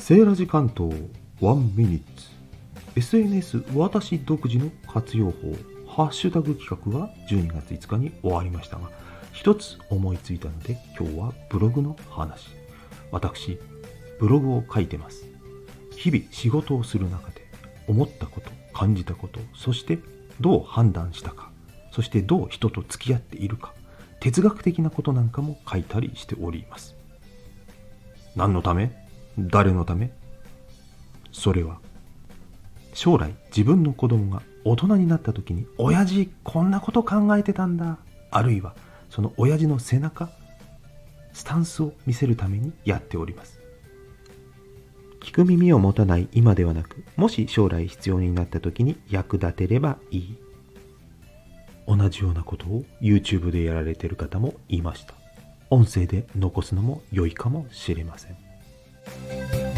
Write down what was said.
セーラジ関東1ミニッツ。SNS 私独自の活用法ハッシュタグ企画は12月5日に終わりましたが一つ思いついたので今日はブログの話。私ブログを書いてます。日々仕事をする中で思ったこと感じたことそしてどう判断したかそしてどう人と付き合っているか哲学的なことなんかも書いたりしております。何のため？誰のため？それは将来自分の子供が大人になった時に親父こんなこと考えてたんだ。あるいはその親父の背中スタンスを見せるためにやっております。聞く耳を持たない今ではなくもし将来必要になった時に役立てればいい。同じようなことを YouTube でやられている方もいました。音声で残すのも良いかもしれません Música